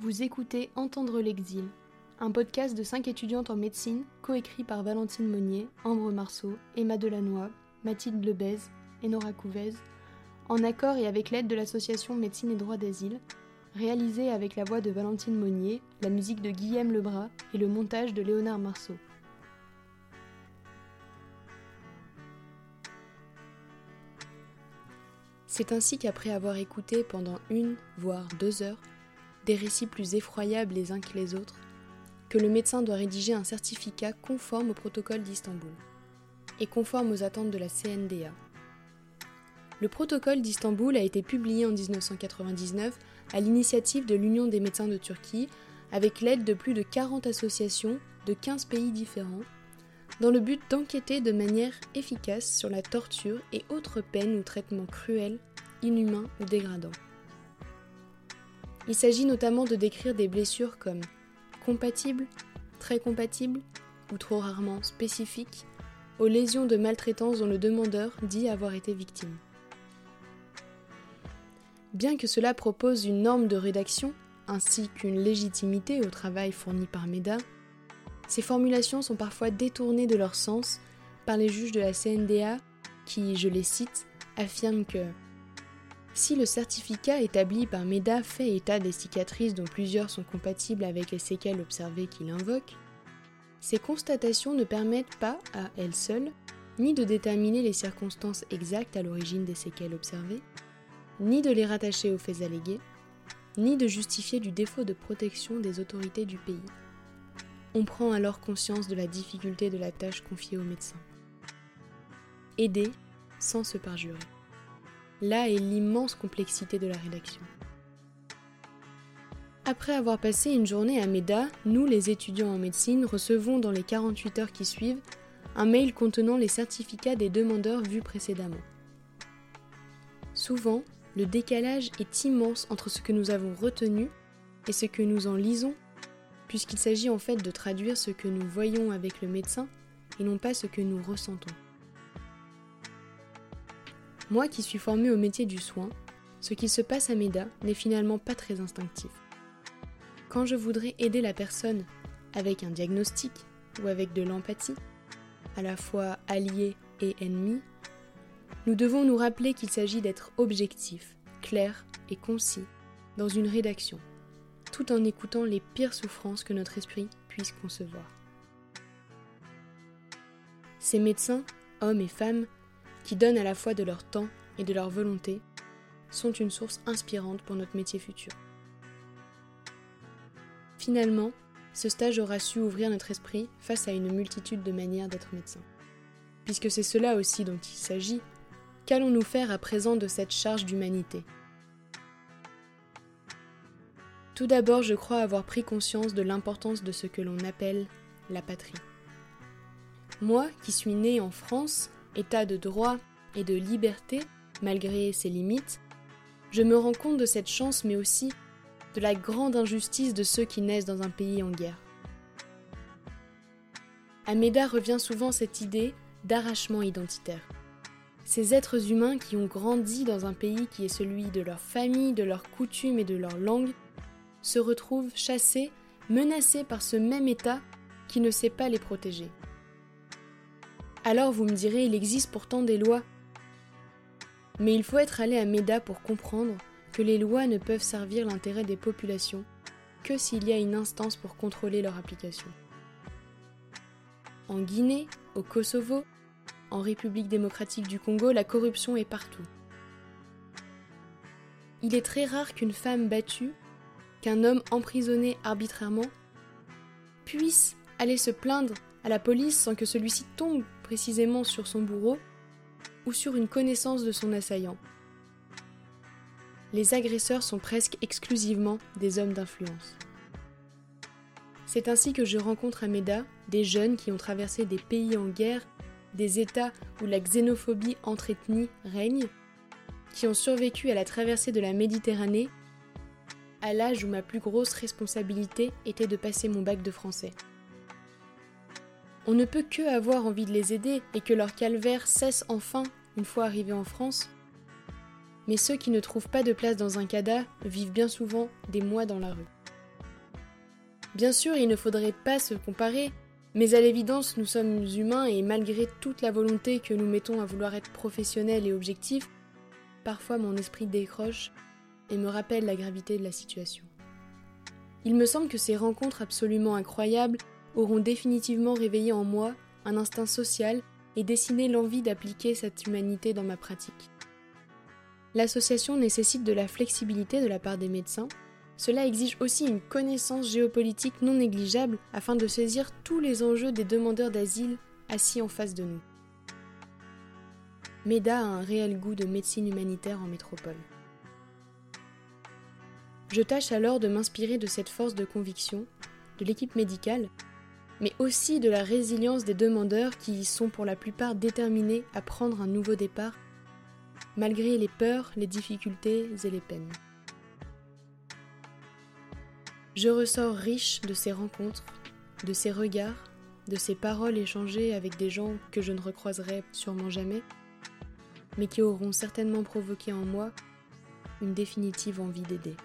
Vous écoutez Entendre l'exil, un podcast de cinq étudiantes en médecine, coécrit par Valentine Monnier, Ambre Marceau, Emma Delannoy, Mathilde Lebez et Nora Couvez, en accord et avec l'aide de l'association Médecine et Droit d'Asile, réalisé avec la voix de Valentine Monnier, la musique de Guillaume Lebras et le montage de Léonard Marceau. C'est ainsi qu'après avoir écouté pendant une, voire deux heures, des récits plus effroyables les uns que les autres, que le médecin doit rédiger un certificat conforme au protocole d'Istanbul et conforme aux attentes de la CNDA. Le protocole d'Istanbul a été publié en 1999 à l'initiative de l'Union des médecins de Turquie avec l'aide de plus de 40 associations de 15 pays différents dans le but d'enquêter de manière efficace sur la torture et autres peines ou traitements cruels, inhumains ou dégradants. Il s'agit notamment de décrire des blessures comme compatibles, très compatibles ou trop rarement spécifiques aux lésions de maltraitance dont le demandeur dit avoir été victime. Bien que cela propose une norme de rédaction ainsi qu'une légitimité au travail fourni par MEDA, ces formulations sont parfois détournées de leur sens par les juges de la CNDA qui, je les cite, affirment que si le certificat établi par MEDA fait état des cicatrices dont plusieurs sont compatibles avec les séquelles observées qu'il invoque, ces constatations ne permettent pas, à elles seules, ni de déterminer les circonstances exactes à l'origine des séquelles observées, ni de les rattacher aux faits allégués, ni de justifier du défaut de protection des autorités du pays. On prend alors conscience de la difficulté de la tâche confiée aux médecins. Aider sans se perjurer. Là est l'immense complexité de la rédaction. Après avoir passé une journée à MEDA, nous, les étudiants en médecine, recevons dans les 48 heures qui suivent un mail contenant les certificats des demandeurs vus précédemment. Souvent, le décalage est immense entre ce que nous avons retenu et ce que nous en lisons, puisqu'il s'agit en fait de traduire ce que nous voyons avec le médecin et non pas ce que nous ressentons. Moi qui suis formée au métier du soin, ce qui se passe à MEDA n'est finalement pas très instinctif. Quand je voudrais aider la personne avec un diagnostic ou avec de l'empathie, à la fois allié et ennemi, nous devons nous rappeler qu'il s'agit d'être objectif, clair et concis dans une rédaction, tout en écoutant les pires souffrances que notre esprit puisse concevoir. Ces médecins, hommes et femmes, qui donnent à la fois de leur temps et de leur volonté, sont une source inspirante pour notre métier futur. Finalement, ce stage aura su ouvrir notre esprit face à une multitude de manières d'être médecin. Puisque c'est cela aussi dont il s'agit, qu'allons-nous faire à présent de cette charge d'humanité? Tout d'abord, je crois avoir pris conscience de l'importance de ce que l'on appelle la patrie. Moi, qui suis né en France, état de droit et de liberté, malgré ses limites, je me rends compte de cette chance, mais aussi de la grande injustice de ceux qui naissent dans un pays en guerre. À revient souvent cette idée d'arrachement identitaire. Ces êtres humains qui ont grandi dans un pays qui est celui de leur famille, de leurs coutumes et de leur langue, se retrouvent chassés, menacés par ce même État qui ne sait pas les protéger. Alors vous me direz, il existe pourtant des lois. Mais il faut être allé à Méda pour comprendre que les lois ne peuvent servir l'intérêt des populations que s'il y a une instance pour contrôler leur application. En Guinée, au Kosovo, en République démocratique du Congo, la corruption est partout. Il est très rare qu'une femme battue, qu'un homme emprisonné arbitrairement, puisse aller se plaindre à la police sans que celui-ci tombe précisément sur son bourreau ou sur une connaissance de son assaillant. Les agresseurs sont presque exclusivement des hommes d'influence. C'est ainsi que je rencontre à Meda des jeunes qui ont traversé des pays en guerre, des États où la xénophobie entre ethnies règne, qui ont survécu à la traversée de la Méditerranée, à l'âge où ma plus grosse responsabilité était de passer mon bac de français. On ne peut que avoir envie de les aider et que leur calvaire cesse enfin une fois arrivés en France. Mais ceux qui ne trouvent pas de place dans un CADA vivent bien souvent des mois dans la rue. Bien sûr, il ne faudrait pas se comparer, mais à l'évidence, nous sommes humains et malgré toute la volonté que nous mettons à vouloir être professionnels et objectifs, parfois mon esprit décroche et me rappelle la gravité de la situation. Il me semble que ces rencontres absolument incroyables auront définitivement réveillé en moi un instinct social et dessiné l'envie d'appliquer cette humanité dans ma pratique. L'association nécessite de la flexibilité de la part des médecins, cela exige aussi une connaissance géopolitique non négligeable afin de saisir tous les enjeux des demandeurs d'asile assis en face de nous. MEDA a un réel goût de médecine humanitaire en métropole. Je tâche alors de m'inspirer de cette force de conviction, de l'équipe médicale, mais aussi de la résilience des demandeurs qui sont pour la plupart déterminés à prendre un nouveau départ, malgré les peurs, les difficultés et les peines. Je ressors riche de ces rencontres, de ces regards, de ces paroles échangées avec des gens que je ne recroiserai sûrement jamais, mais qui auront certainement provoqué en moi une définitive envie d'aider.